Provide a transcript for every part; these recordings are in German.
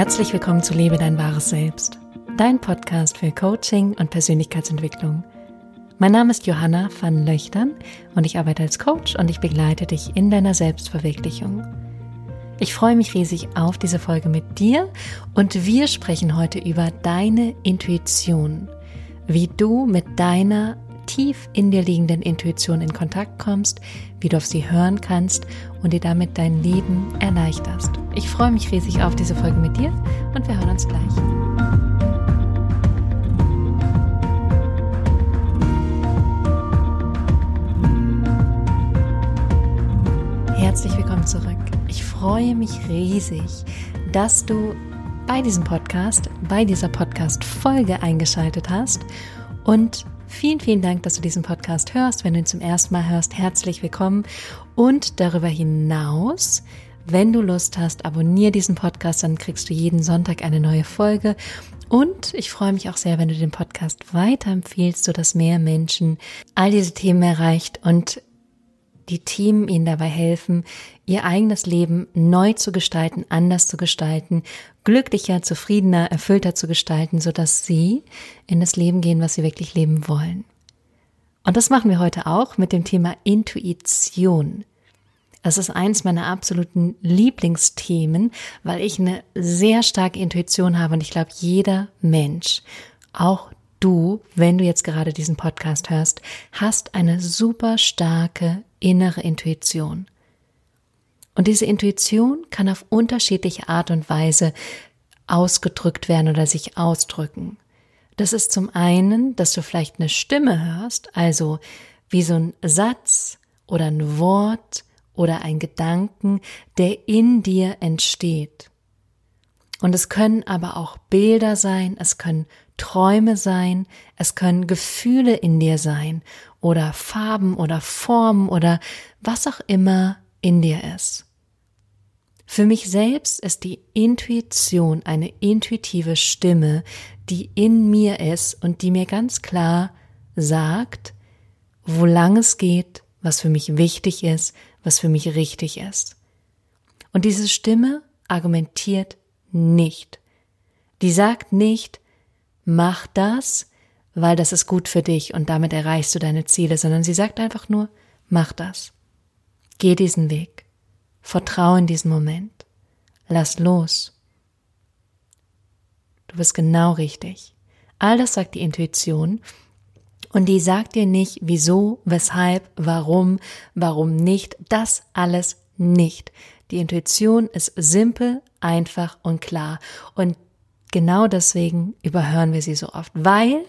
Herzlich willkommen zu Lebe dein wahres Selbst, dein Podcast für Coaching und Persönlichkeitsentwicklung. Mein Name ist Johanna van Löchtern und ich arbeite als Coach und ich begleite dich in deiner Selbstverwirklichung. Ich freue mich riesig auf diese Folge mit dir und wir sprechen heute über deine Intuition, wie du mit deiner tief in dir liegenden Intuition in Kontakt kommst, wie du auf sie hören kannst und dir damit dein Leben erleichterst. Ich freue mich riesig auf diese Folge mit dir und wir hören uns gleich. Herzlich willkommen zurück. Ich freue mich riesig, dass du bei diesem Podcast, bei dieser Podcast-Folge eingeschaltet hast und Vielen, vielen Dank, dass du diesen Podcast hörst. Wenn du ihn zum ersten Mal hörst, herzlich willkommen. Und darüber hinaus, wenn du Lust hast, abonniere diesen Podcast, dann kriegst du jeden Sonntag eine neue Folge. Und ich freue mich auch sehr, wenn du den Podcast weiterempfiehlst, sodass mehr Menschen all diese Themen erreicht und die Themen ihnen dabei helfen, ihr eigenes Leben neu zu gestalten, anders zu gestalten, glücklicher, zufriedener, erfüllter zu gestalten, sodass sie in das Leben gehen, was sie wirklich leben wollen. Und das machen wir heute auch mit dem Thema Intuition. Das ist eins meiner absoluten Lieblingsthemen, weil ich eine sehr starke Intuition habe und ich glaube, jeder Mensch, auch du, wenn du jetzt gerade diesen Podcast hörst, hast eine super starke innere Intuition. Und diese Intuition kann auf unterschiedliche Art und Weise ausgedrückt werden oder sich ausdrücken. Das ist zum einen, dass du vielleicht eine Stimme hörst, also wie so ein Satz oder ein Wort oder ein Gedanken, der in dir entsteht. Und es können aber auch Bilder sein, es können Träume sein, es können Gefühle in dir sein oder Farben oder Formen oder was auch immer in dir ist. Für mich selbst ist die Intuition eine intuitive Stimme, die in mir ist und die mir ganz klar sagt, wo lang es geht, was für mich wichtig ist, was für mich richtig ist. Und diese Stimme argumentiert nicht. Die sagt nicht, mach das, weil das ist gut für dich und damit erreichst du deine Ziele, sondern sie sagt einfach nur, mach das. Geh diesen Weg. Vertrau in diesen Moment. Lass los. Du bist genau richtig. All das sagt die Intuition und die sagt dir nicht, wieso, weshalb, warum, warum nicht, das alles nicht. Die Intuition ist simpel, einfach und klar. Und genau deswegen überhören wir sie so oft, weil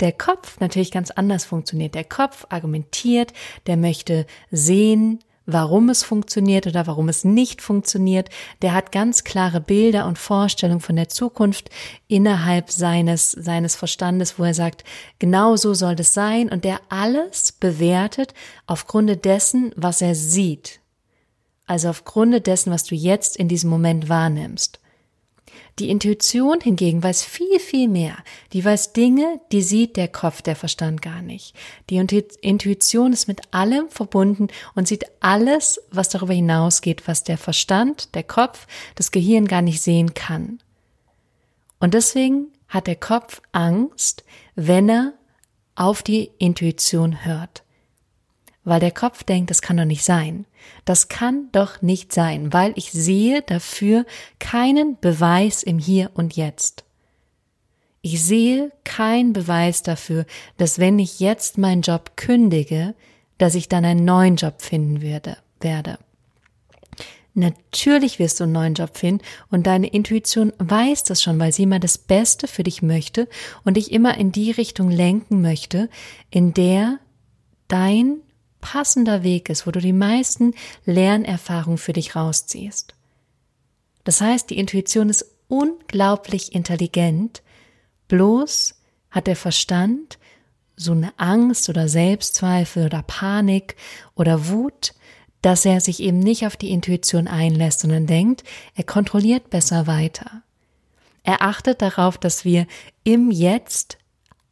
der Kopf natürlich ganz anders funktioniert. Der Kopf argumentiert, der möchte sehen, warum es funktioniert oder warum es nicht funktioniert. Der hat ganz klare Bilder und Vorstellungen von der Zukunft innerhalb seines, seines Verstandes, wo er sagt, genau so soll das sein und der alles bewertet aufgrund dessen, was er sieht. Also aufgrund dessen, was du jetzt in diesem Moment wahrnimmst. Die Intuition hingegen weiß viel, viel mehr. Die weiß Dinge, die sieht der Kopf, der Verstand gar nicht. Die Intuition ist mit allem verbunden und sieht alles, was darüber hinausgeht, was der Verstand, der Kopf, das Gehirn gar nicht sehen kann. Und deswegen hat der Kopf Angst, wenn er auf die Intuition hört weil der Kopf denkt, das kann doch nicht sein. Das kann doch nicht sein, weil ich sehe dafür keinen Beweis im Hier und Jetzt. Ich sehe keinen Beweis dafür, dass wenn ich jetzt meinen Job kündige, dass ich dann einen neuen Job finden werde, werde. Natürlich wirst du einen neuen Job finden und deine Intuition weiß das schon, weil sie immer das Beste für dich möchte und dich immer in die Richtung lenken möchte, in der dein passender Weg ist, wo du die meisten Lernerfahrungen für dich rausziehst. Das heißt, die Intuition ist unglaublich intelligent, bloß hat der Verstand so eine Angst oder Selbstzweifel oder Panik oder Wut, dass er sich eben nicht auf die Intuition einlässt, sondern denkt, er kontrolliert besser weiter. Er achtet darauf, dass wir im Jetzt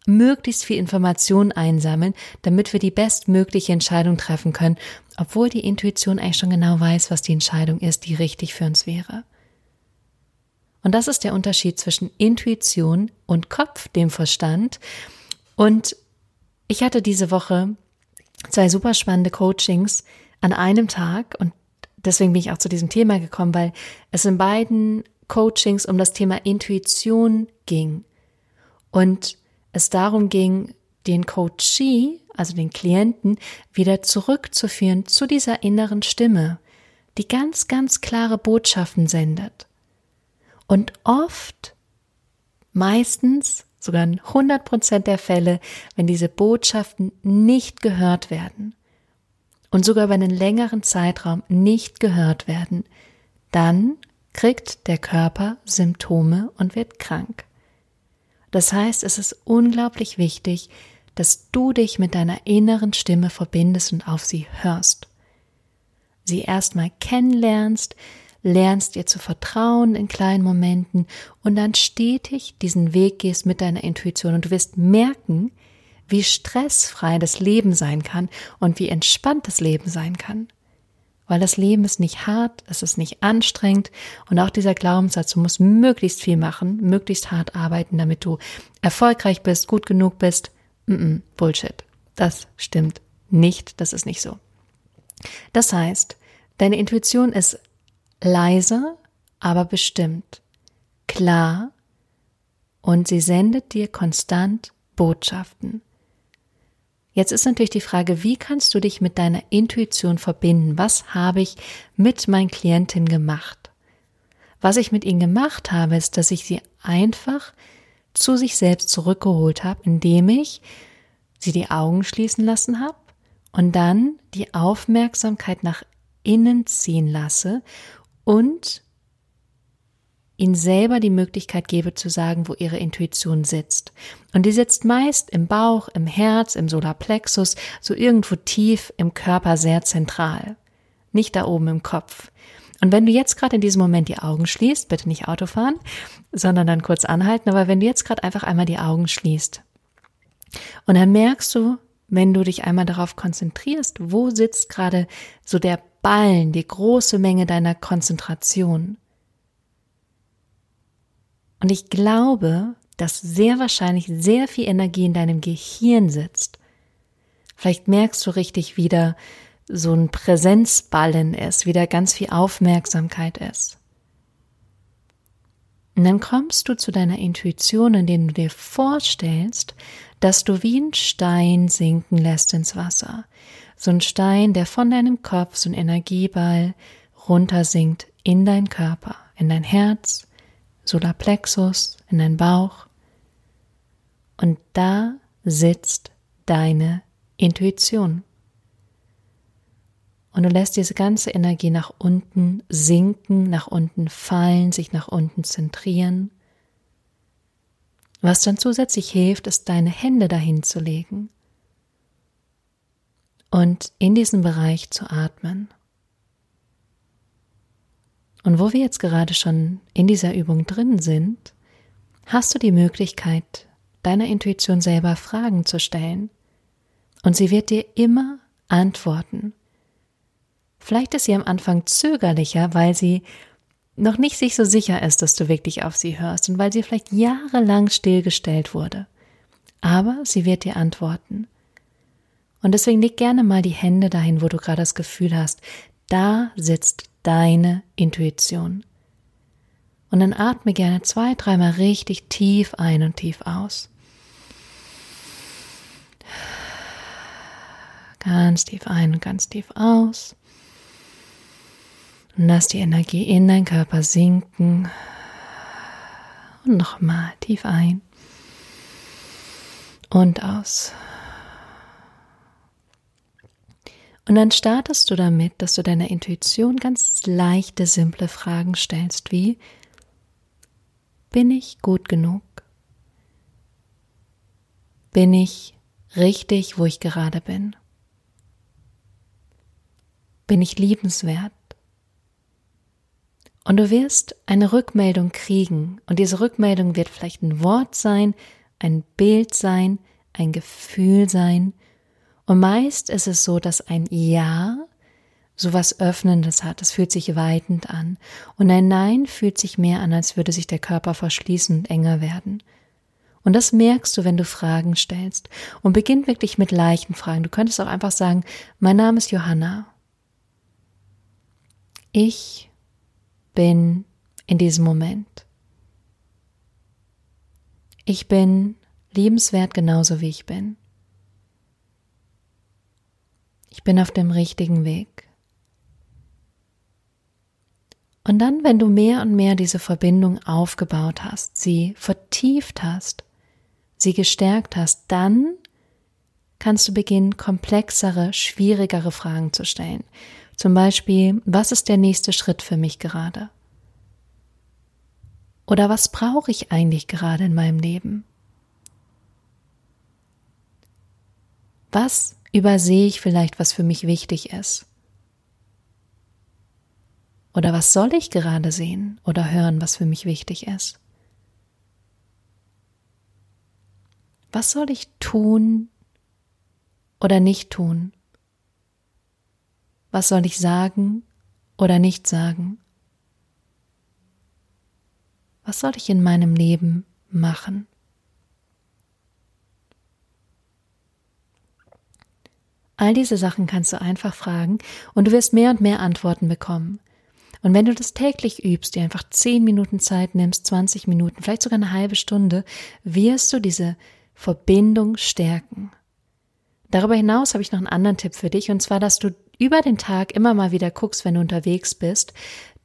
möglichst viel Informationen einsammeln, damit wir die bestmögliche Entscheidung treffen können, obwohl die Intuition eigentlich schon genau weiß, was die Entscheidung ist, die richtig für uns wäre. Und das ist der Unterschied zwischen Intuition und Kopf, dem Verstand. Und ich hatte diese Woche zwei super spannende Coachings an einem Tag und deswegen bin ich auch zu diesem Thema gekommen, weil es in beiden Coachings um das Thema Intuition ging und es darum ging, den Coachee, also den Klienten, wieder zurückzuführen zu dieser inneren Stimme, die ganz, ganz klare Botschaften sendet. Und oft, meistens, sogar in 100 Prozent der Fälle, wenn diese Botschaften nicht gehört werden und sogar über einen längeren Zeitraum nicht gehört werden, dann kriegt der Körper Symptome und wird krank. Das heißt, es ist unglaublich wichtig, dass du dich mit deiner inneren Stimme verbindest und auf sie hörst. Sie erstmal kennenlernst, lernst ihr zu vertrauen in kleinen Momenten und dann stetig diesen Weg gehst mit deiner Intuition und du wirst merken, wie stressfrei das Leben sein kann und wie entspannt das Leben sein kann. Weil das Leben ist nicht hart, es ist nicht anstrengend und auch dieser Glaubenssatz, du musst möglichst viel machen, möglichst hart arbeiten, damit du erfolgreich bist, gut genug bist. Mm -mm, Bullshit. Das stimmt nicht, das ist nicht so. Das heißt, deine Intuition ist leise, aber bestimmt, klar und sie sendet dir konstant Botschaften. Jetzt ist natürlich die Frage, wie kannst du dich mit deiner Intuition verbinden? Was habe ich mit meinen Klientinnen gemacht? Was ich mit ihnen gemacht habe, ist, dass ich sie einfach zu sich selbst zurückgeholt habe, indem ich sie die Augen schließen lassen habe und dann die Aufmerksamkeit nach innen ziehen lasse und ihnen selber die Möglichkeit gebe zu sagen, wo ihre Intuition sitzt. Und die sitzt meist im Bauch, im Herz, im Solarplexus, so irgendwo tief im Körper sehr zentral. Nicht da oben im Kopf. Und wenn du jetzt gerade in diesem Moment die Augen schließt, bitte nicht Auto fahren, sondern dann kurz anhalten, aber wenn du jetzt gerade einfach einmal die Augen schließt und dann merkst du, wenn du dich einmal darauf konzentrierst, wo sitzt gerade so der Ballen, die große Menge deiner Konzentration. Und ich glaube, dass sehr wahrscheinlich sehr viel Energie in deinem Gehirn sitzt. Vielleicht merkst du richtig wieder so ein Präsenzballen ist, wieder ganz viel Aufmerksamkeit ist. Und dann kommst du zu deiner Intuition, indem du dir vorstellst, dass du wie ein Stein sinken lässt ins Wasser. So ein Stein, der von deinem Kopf, so ein Energieball runtersinkt in dein Körper, in dein Herz, Solarplexus, in deinen Bauch. Und da sitzt deine Intuition. Und du lässt diese ganze Energie nach unten sinken, nach unten fallen, sich nach unten zentrieren. Was dann zusätzlich hilft, ist deine Hände dahin zu legen und in diesen Bereich zu atmen. Und wo wir jetzt gerade schon in dieser Übung drin sind, hast du die Möglichkeit, deiner Intuition selber Fragen zu stellen. Und sie wird dir immer antworten. Vielleicht ist sie am Anfang zögerlicher, weil sie noch nicht sich so sicher ist, dass du wirklich auf sie hörst und weil sie vielleicht jahrelang stillgestellt wurde. Aber sie wird dir antworten. Und deswegen leg gerne mal die Hände dahin, wo du gerade das Gefühl hast, da sitzt deine Intuition. Und dann atme gerne zwei, dreimal richtig tief ein und tief aus. Ganz tief ein und ganz tief aus. Und lass die Energie in deinen Körper sinken. Und nochmal tief ein und aus. Und dann startest du damit, dass du deiner Intuition ganz leichte, simple Fragen stellst, wie bin ich gut genug? Bin ich richtig, wo ich gerade bin? Bin ich liebenswert? Und du wirst eine Rückmeldung kriegen. Und diese Rückmeldung wird vielleicht ein Wort sein, ein Bild sein, ein Gefühl sein, und meist ist es so, dass ein Ja so was Öffnendes hat. Es fühlt sich weitend an. Und ein Nein fühlt sich mehr an, als würde sich der Körper verschließen und enger werden. Und das merkst du, wenn du Fragen stellst. Und beginn wirklich mit leichten Fragen. Du könntest auch einfach sagen, mein Name ist Johanna. Ich bin in diesem Moment. Ich bin liebenswert genauso wie ich bin. Ich bin auf dem richtigen Weg. Und dann, wenn du mehr und mehr diese Verbindung aufgebaut hast, sie vertieft hast, sie gestärkt hast, dann kannst du beginnen, komplexere, schwierigere Fragen zu stellen. Zum Beispiel, was ist der nächste Schritt für mich gerade? Oder was brauche ich eigentlich gerade in meinem Leben? Was übersehe ich vielleicht, was für mich wichtig ist? Oder was soll ich gerade sehen oder hören, was für mich wichtig ist? Was soll ich tun oder nicht tun? Was soll ich sagen oder nicht sagen? Was soll ich in meinem Leben machen? All diese Sachen kannst du einfach fragen und du wirst mehr und mehr Antworten bekommen. Und wenn du das täglich übst, dir einfach zehn Minuten Zeit nimmst, 20 Minuten, vielleicht sogar eine halbe Stunde, wirst du diese Verbindung stärken. Darüber hinaus habe ich noch einen anderen Tipp für dich, und zwar, dass du über den Tag immer mal wieder guckst, wenn du unterwegs bist,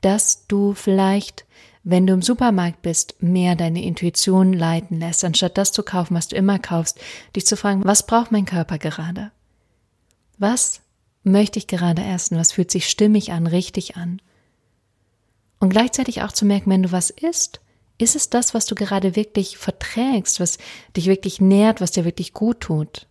dass du vielleicht wenn du im Supermarkt bist, mehr deine Intuition leiten lässt, anstatt das zu kaufen, was du immer kaufst, dich zu fragen, was braucht mein Körper gerade? Was möchte ich gerade essen? Was fühlt sich stimmig an, richtig an? Und gleichzeitig auch zu merken, wenn du was isst, ist es das, was du gerade wirklich verträgst, was dich wirklich nährt, was dir wirklich gut tut?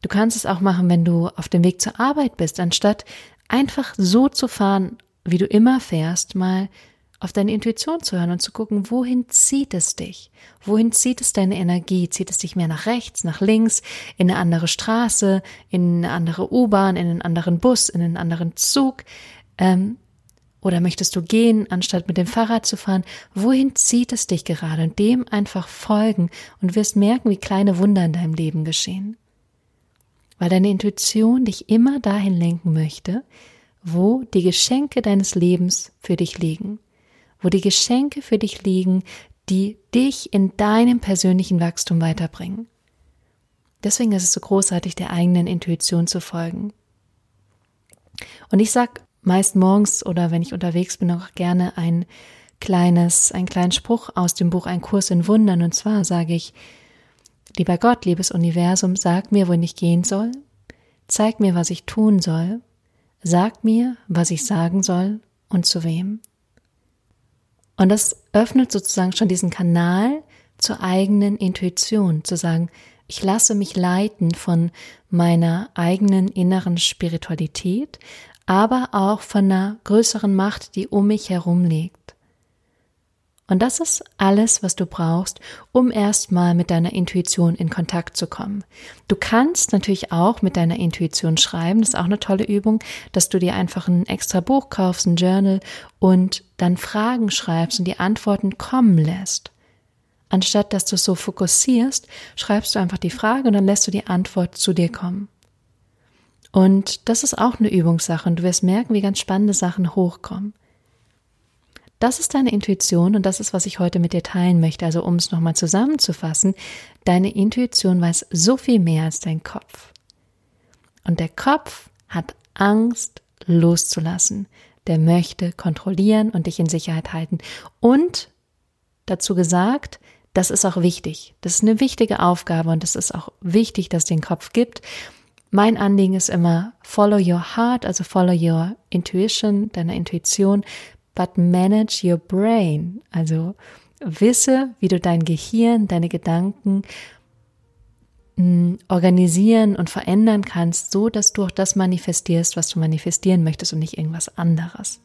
Du kannst es auch machen, wenn du auf dem Weg zur Arbeit bist, anstatt einfach so zu fahren, wie du immer fährst, mal auf deine Intuition zu hören und zu gucken, wohin zieht es dich? Wohin zieht es deine Energie? Zieht es dich mehr nach rechts, nach links, in eine andere Straße, in eine andere U-Bahn, in einen anderen Bus, in einen anderen Zug? Ähm, oder möchtest du gehen, anstatt mit dem Fahrrad zu fahren? Wohin zieht es dich gerade? Und dem einfach folgen und wirst merken, wie kleine Wunder in deinem Leben geschehen. Weil deine Intuition dich immer dahin lenken möchte, wo die Geschenke deines Lebens für dich liegen, wo die Geschenke für dich liegen, die dich in deinem persönlichen Wachstum weiterbringen. Deswegen ist es so großartig, der eigenen Intuition zu folgen. Und ich sag meist morgens oder wenn ich unterwegs bin auch gerne ein kleines, einen kleinen Spruch aus dem Buch Ein Kurs in Wundern. Und zwar sage ich, lieber Gott, liebes Universum, sag mir, wohin ich gehen soll, zeig mir, was ich tun soll Sag mir, was ich sagen soll und zu wem. Und das öffnet sozusagen schon diesen Kanal zur eigenen Intuition, zu sagen, ich lasse mich leiten von meiner eigenen inneren Spiritualität, aber auch von einer größeren Macht, die um mich herum liegt. Und das ist alles, was du brauchst, um erstmal mit deiner Intuition in Kontakt zu kommen. Du kannst natürlich auch mit deiner Intuition schreiben. Das ist auch eine tolle Übung, dass du dir einfach ein extra Buch kaufst, ein Journal und dann Fragen schreibst und die Antworten kommen lässt. Anstatt dass du so fokussierst, schreibst du einfach die Frage und dann lässt du die Antwort zu dir kommen. Und das ist auch eine Übungssache und du wirst merken, wie ganz spannende Sachen hochkommen. Das ist deine Intuition und das ist, was ich heute mit dir teilen möchte. Also um es nochmal zusammenzufassen, deine Intuition weiß so viel mehr als dein Kopf. Und der Kopf hat Angst loszulassen. Der möchte kontrollieren und dich in Sicherheit halten. Und dazu gesagt, das ist auch wichtig. Das ist eine wichtige Aufgabe und es ist auch wichtig, dass den Kopf gibt. Mein Anliegen ist immer, follow your heart, also follow your intuition, deiner Intuition, but manage your brain. Also wisse, wie du dein Gehirn, deine Gedanken mm, organisieren und verändern kannst, so dass du auch das manifestierst, was du manifestieren möchtest und nicht irgendwas anderes.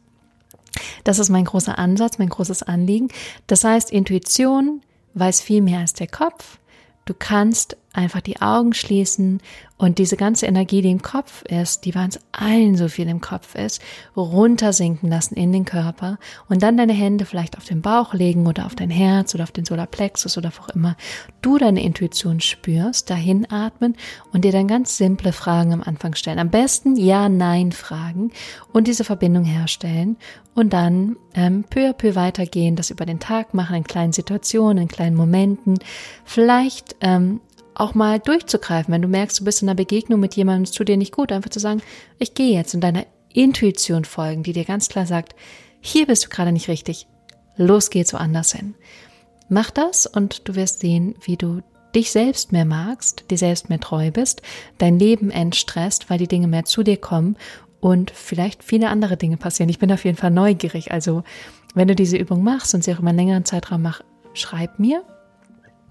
Das ist mein großer Ansatz, mein großes Anliegen. Das heißt, Intuition weiß viel mehr als der Kopf. Du kannst einfach die Augen schließen und diese ganze Energie, die im Kopf ist, die bei uns allen so viel im Kopf ist, runtersinken lassen in den Körper und dann deine Hände vielleicht auf den Bauch legen oder auf dein Herz oder auf den Solarplexus oder wo auch immer du deine Intuition spürst, dahin atmen und dir dann ganz simple Fragen am Anfang stellen. Am besten Ja-Nein-Fragen und diese Verbindung herstellen und dann ähm, peu à peu weitergehen, das über den Tag machen, in kleinen Situationen, in kleinen Momenten, vielleicht ähm, auch mal durchzugreifen, wenn du merkst, du bist in einer Begegnung mit jemandem, es tut dir nicht gut, einfach zu sagen, ich gehe jetzt und deiner Intuition folgen, die dir ganz klar sagt, hier bist du gerade nicht richtig, los geht's woanders hin. Mach das und du wirst sehen, wie du dich selbst mehr magst, dir selbst mehr treu bist, dein Leben entstresst, weil die Dinge mehr zu dir kommen und vielleicht viele andere Dinge passieren. Ich bin auf jeden Fall neugierig. Also, wenn du diese Übung machst und sie auch über einen längeren Zeitraum machst, schreib mir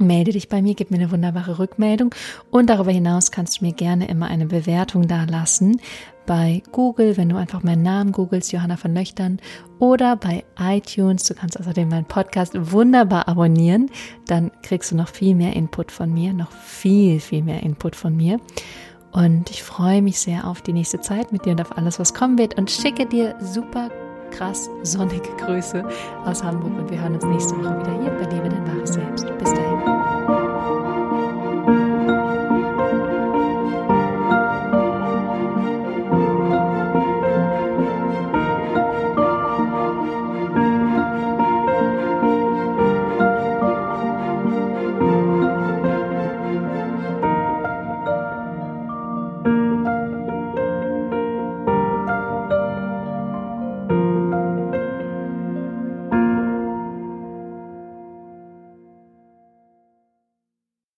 melde dich bei mir, gib mir eine wunderbare Rückmeldung und darüber hinaus kannst du mir gerne immer eine Bewertung da lassen bei Google, wenn du einfach meinen Namen googelst, Johanna von Löchtern oder bei iTunes. Du kannst außerdem meinen Podcast wunderbar abonnieren, dann kriegst du noch viel mehr Input von mir, noch viel, viel mehr Input von mir. Und ich freue mich sehr auf die nächste Zeit mit dir und auf alles, was kommen wird und schicke dir super krass sonnige Grüße aus Hamburg und wir hören uns nächste Woche wieder hier bei Liebe dein wahres Selbst. Bis dahin.